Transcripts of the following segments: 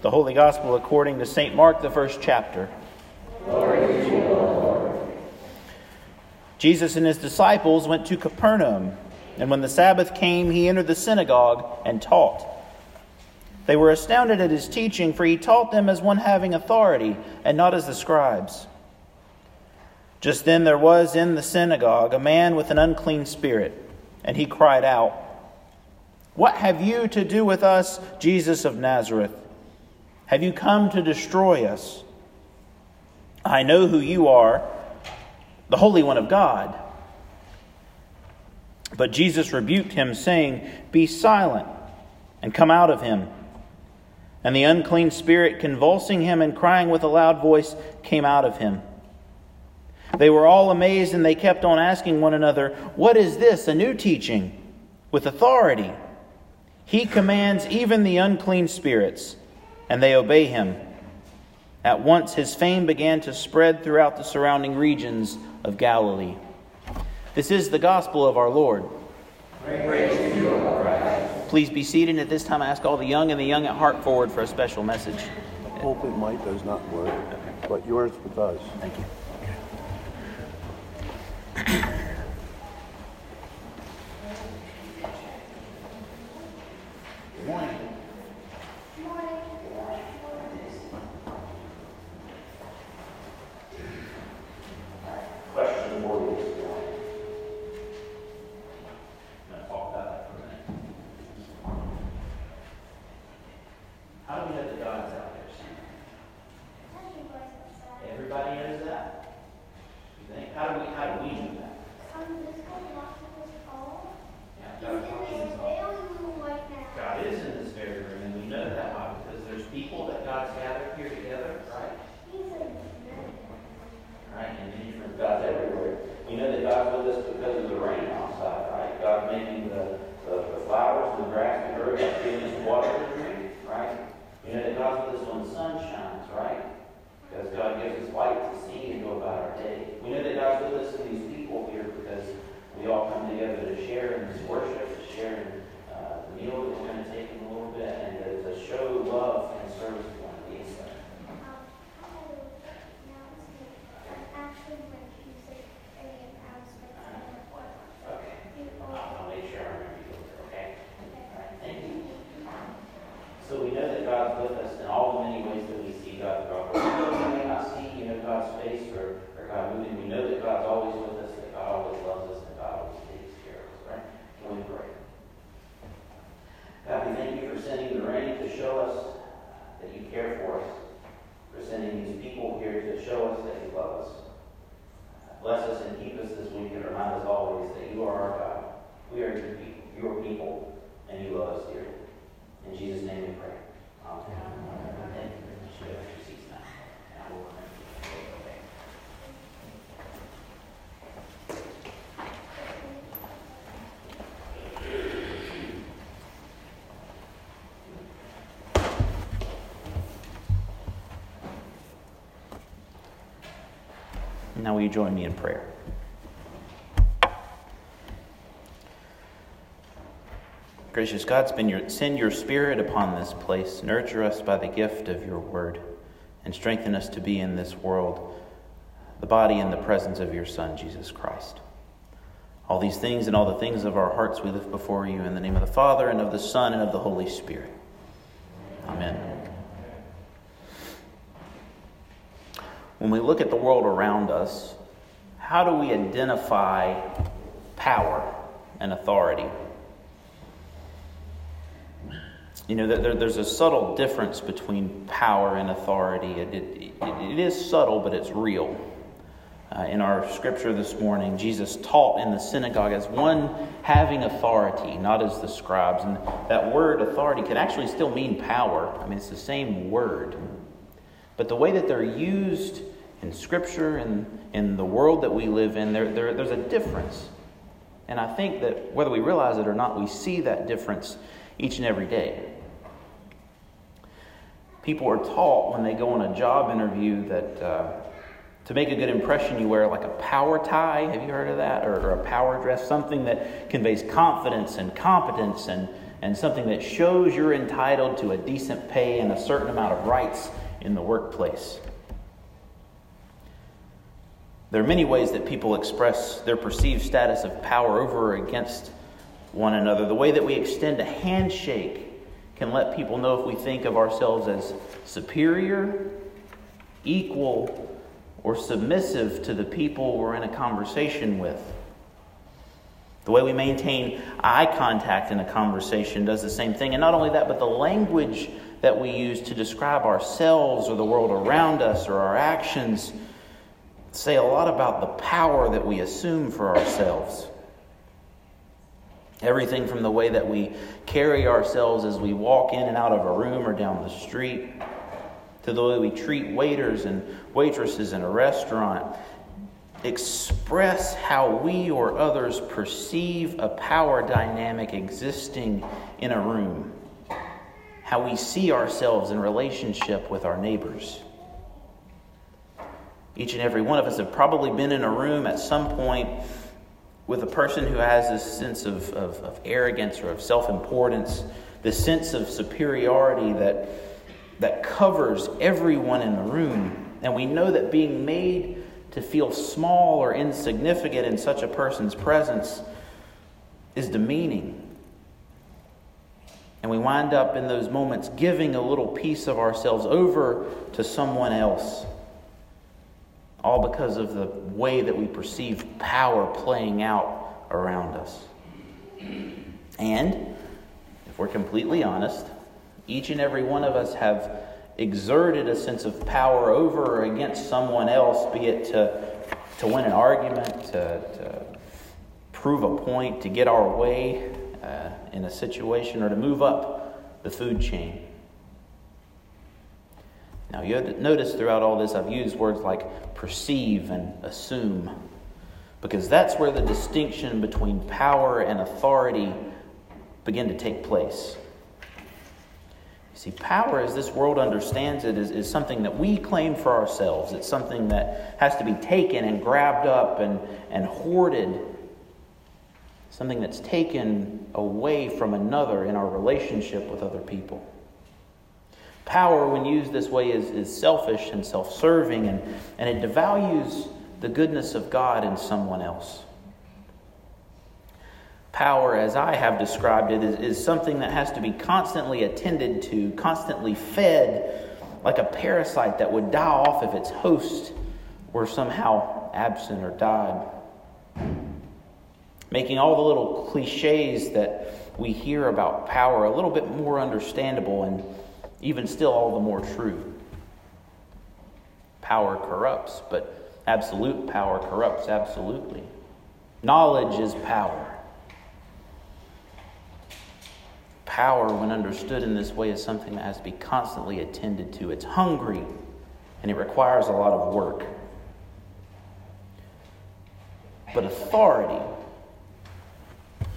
The Holy Gospel according to St. Mark, the first chapter. Jesus and his disciples went to Capernaum, and when the Sabbath came, he entered the synagogue and taught. They were astounded at his teaching, for he taught them as one having authority, and not as the scribes. Just then there was in the synagogue a man with an unclean spirit, and he cried out, What have you to do with us, Jesus of Nazareth? Have you come to destroy us? I know who you are, the Holy One of God. But Jesus rebuked him, saying, Be silent and come out of him. And the unclean spirit, convulsing him and crying with a loud voice, came out of him. They were all amazed and they kept on asking one another, What is this? A new teaching with authority. He commands even the unclean spirits and they obey him. At once his fame began to spread throughout the surrounding regions of Galilee. This is the gospel of our Lord. Please be seated. At this time, I ask all the young and the young at heart forward for a special message. I hope it might does not work, but yours does. Thank you. Good Now will you join me in prayer? Gracious God, send your Spirit upon this place. Nurture us by the gift of your word, and strengthen us to be in this world the body and the presence of your Son, Jesus Christ. All these things and all the things of our hearts we lift before you in the name of the Father, and of the Son, and of the Holy Spirit. Amen. When we look at the world around us, how do we identify power and authority? You know, there, there's a subtle difference between power and authority. It, it, it is subtle, but it's real. Uh, in our scripture this morning, Jesus taught in the synagogue as one having authority, not as the scribes. And that word authority can actually still mean power. I mean, it's the same word. But the way that they're used in scripture and in the world that we live in, there, there, there's a difference. And I think that whether we realize it or not, we see that difference each and every day. People are taught when they go on a job interview that uh, to make a good impression, you wear like a power tie. Have you heard of that? Or, or a power dress, something that conveys confidence and competence and, and something that shows you're entitled to a decent pay and a certain amount of rights in the workplace. There are many ways that people express their perceived status of power over or against one another. The way that we extend a handshake can let people know if we think of ourselves as superior, equal, or submissive to the people we're in a conversation with. The way we maintain eye contact in a conversation does the same thing. And not only that, but the language that we use to describe ourselves or the world around us or our actions say a lot about the power that we assume for ourselves. Everything from the way that we carry ourselves as we walk in and out of a room or down the street, to the way we treat waiters and waitresses in a restaurant, express how we or others perceive a power dynamic existing in a room, how we see ourselves in relationship with our neighbors. Each and every one of us have probably been in a room at some point with a person who has this sense of, of, of arrogance or of self importance, this sense of superiority that, that covers everyone in the room. And we know that being made to feel small or insignificant in such a person's presence is demeaning. And we wind up in those moments giving a little piece of ourselves over to someone else all because of the way that we perceive power playing out around us. And if we're completely honest, each and every one of us have exerted a sense of power over or against someone else, be it to, to win an argument, to, to prove a point, to get our way uh, in a situation, or to move up the food chain. Now, you notice throughout all this, I've used words like perceive and assume, because that's where the distinction between power and authority begin to take place. You see, power, as this world understands it, is, is something that we claim for ourselves. It's something that has to be taken and grabbed up and, and hoarded. Something that's taken away from another in our relationship with other people. Power, when used this way, is, is selfish and self serving, and, and it devalues the goodness of God in someone else. Power, as I have described it, is, is something that has to be constantly attended to, constantly fed, like a parasite that would die off if its host were somehow absent or died. Making all the little cliches that we hear about power a little bit more understandable and even still all the more true. Power corrupts, but absolute power corrupts absolutely. Knowledge is power. Power, when understood in this way, is something that has to be constantly attended to. It's hungry and it requires a lot of work. But authority,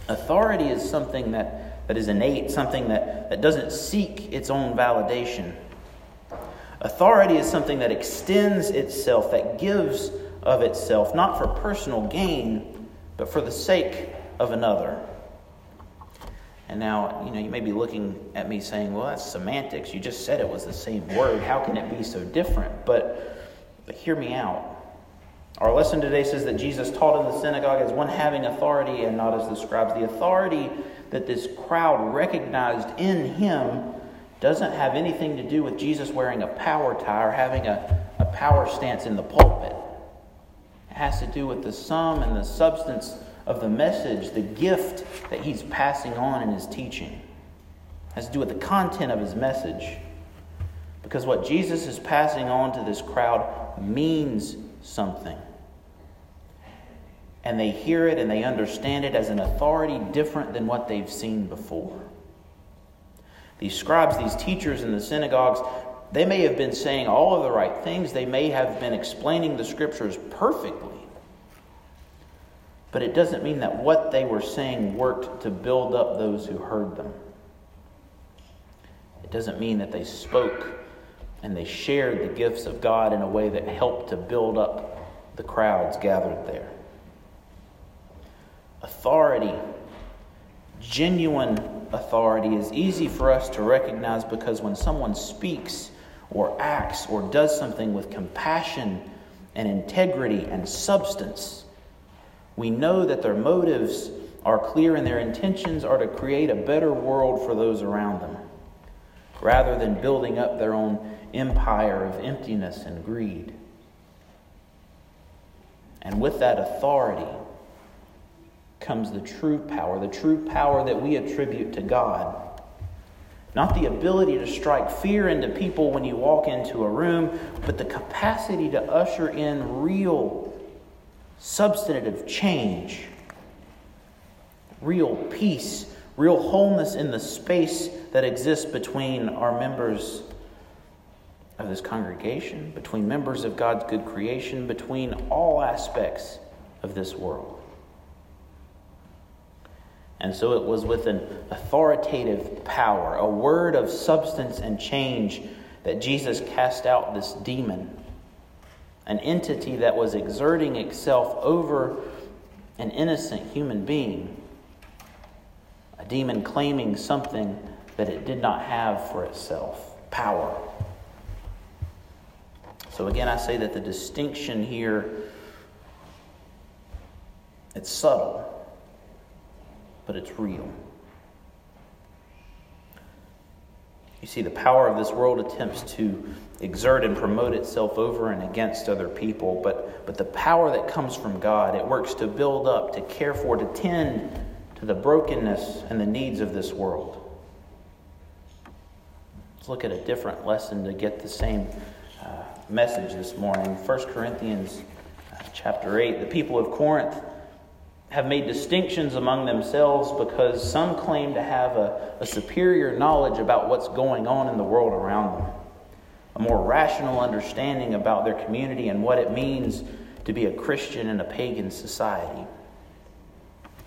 authority is something that that is innate, something that, that doesn't seek its own validation. Authority is something that extends itself, that gives of itself, not for personal gain, but for the sake of another. And now, you know, you may be looking at me saying, well, that's semantics. You just said it was the same word. How can it be so different? But, but hear me out. Our lesson today says that Jesus taught in the synagogue as one having authority and not as the scribes. The authority that this crowd recognized in him doesn't have anything to do with Jesus wearing a power tie or having a, a power stance in the pulpit. It has to do with the sum and the substance of the message, the gift that he's passing on in his teaching. It has to do with the content of his message. Because what Jesus is passing on to this crowd means something and they hear it and they understand it as an authority different than what they've seen before. These scribes, these teachers in the synagogues, they may have been saying all of the right things, they may have been explaining the scriptures perfectly. But it doesn't mean that what they were saying worked to build up those who heard them. It doesn't mean that they spoke and they shared the gifts of God in a way that helped to build up the crowds gathered there authority genuine authority is easy for us to recognize because when someone speaks or acts or does something with compassion and integrity and substance, we know that their motives are clear and their intentions are to create a better world for those around them, rather than building up their own empire of emptiness and greed. And with that authority comes the true power, the true power that we attribute to God. Not the ability to strike fear into people when you walk into a room, but the capacity to usher in real, substantive change, real peace, real wholeness in the space that exists between our members of this congregation, between members of God's good creation, between all aspects of this world. And so it was with an authoritative power, a word of substance and change, that Jesus cast out this demon, an entity that was exerting itself over an innocent human being, a demon claiming something that it did not have for itself power. So again, I say that the distinction here it's subtle but it's real. You see, the power of this world attempts to exert and promote itself over and against other people, but, but the power that comes from God, it works to build up, to care for, to tend to the brokenness and the needs of this world. Let's look at a different lesson to get the same uh, message this morning. 1 Corinthians uh, chapter 8. The people of Corinth have made distinctions among themselves because some claim to have a, a, superior knowledge about what's going on in the world around them, a more rational understanding about their community and what it means to be a Christian in a pagan society.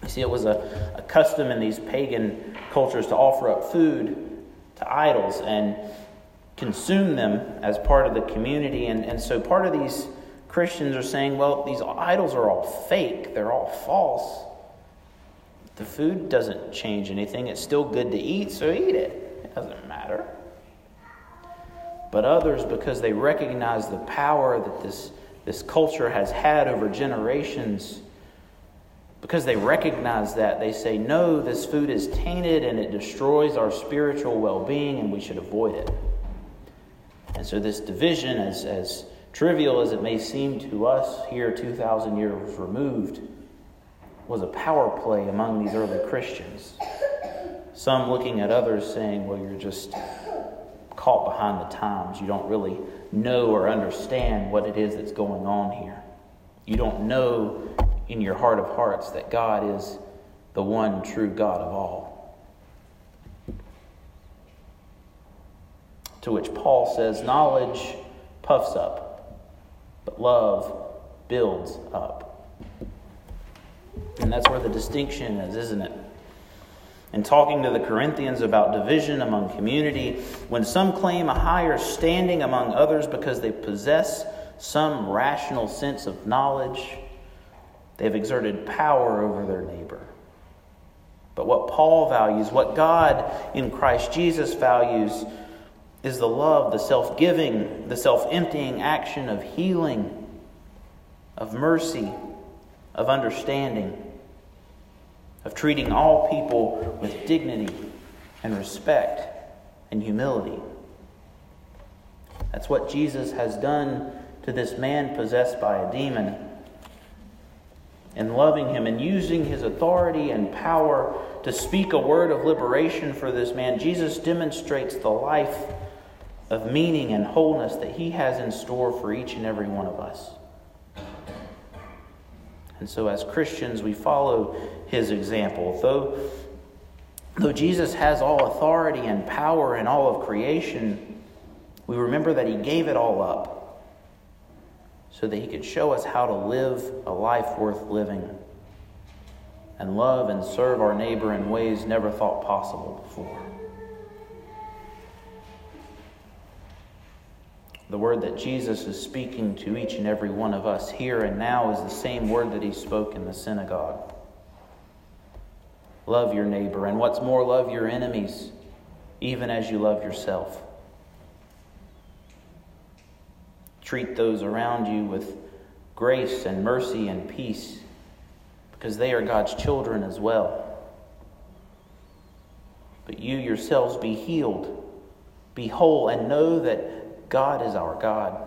You see, it was a, a custom in these pagan cultures to offer up food to idols and consume them as part of the community. And, and so part of these Christians are saying, well, these idols are all fake, they're all false. The food doesn't change anything. It's still good to eat, so eat it. It doesn't matter. But others, because they recognize the power that this, this culture has had over generations, because they recognize that, they say, no, this food is tainted and it destroys our spiritual well being and we should avoid it. And so, this division, as, as trivial as it may seem to us here 2,000 years removed, was a power play among these early Christians. Some looking at others saying, well, you're just caught behind the times. You don't really know or understand what it is that's going on here. You don't know in your heart of hearts that God is the one true God of all. To which Paul says, knowledge puffs up but love builds up. And that's where the distinction is, isn't it? In talking to the Corinthians about division among community, when some claim a higher standing among others because they possess some rational sense of knowledge, they've exerted power over their neighbor. But what Paul values, what God in Christ Jesus values, is the love, the self giving, the self emptying action of healing, of mercy, of understanding, of treating all people with dignity and respect and humility. That's what Jesus has done to this man possessed by a demon. And loving him and using his authority and power to speak a word of liberation for this man, Jesus demonstrates the life of meaning and wholeness that He has in store for each and every one of us. And so, as Christians, we follow His example. Though, though Jesus has all authority and power in all of creation, we remember that He gave it all up so that He could show us how to live a life worth living and love and serve our neighbor in ways never thought possible before. The word that Jesus is speaking to each and every one of us here and now is the same word that he spoke in the synagogue. Love your neighbor, and what's more, love your enemies, even as you love yourself. Treat those around you with grace and mercy and peace because they are God's children as well. But you yourselves be healed, be whole, and know that God is our God,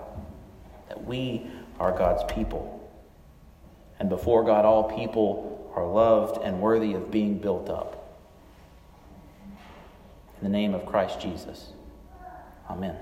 that we are God's people. And before God, all people are loved and worthy of being built up. In the name of Christ Jesus. Amen.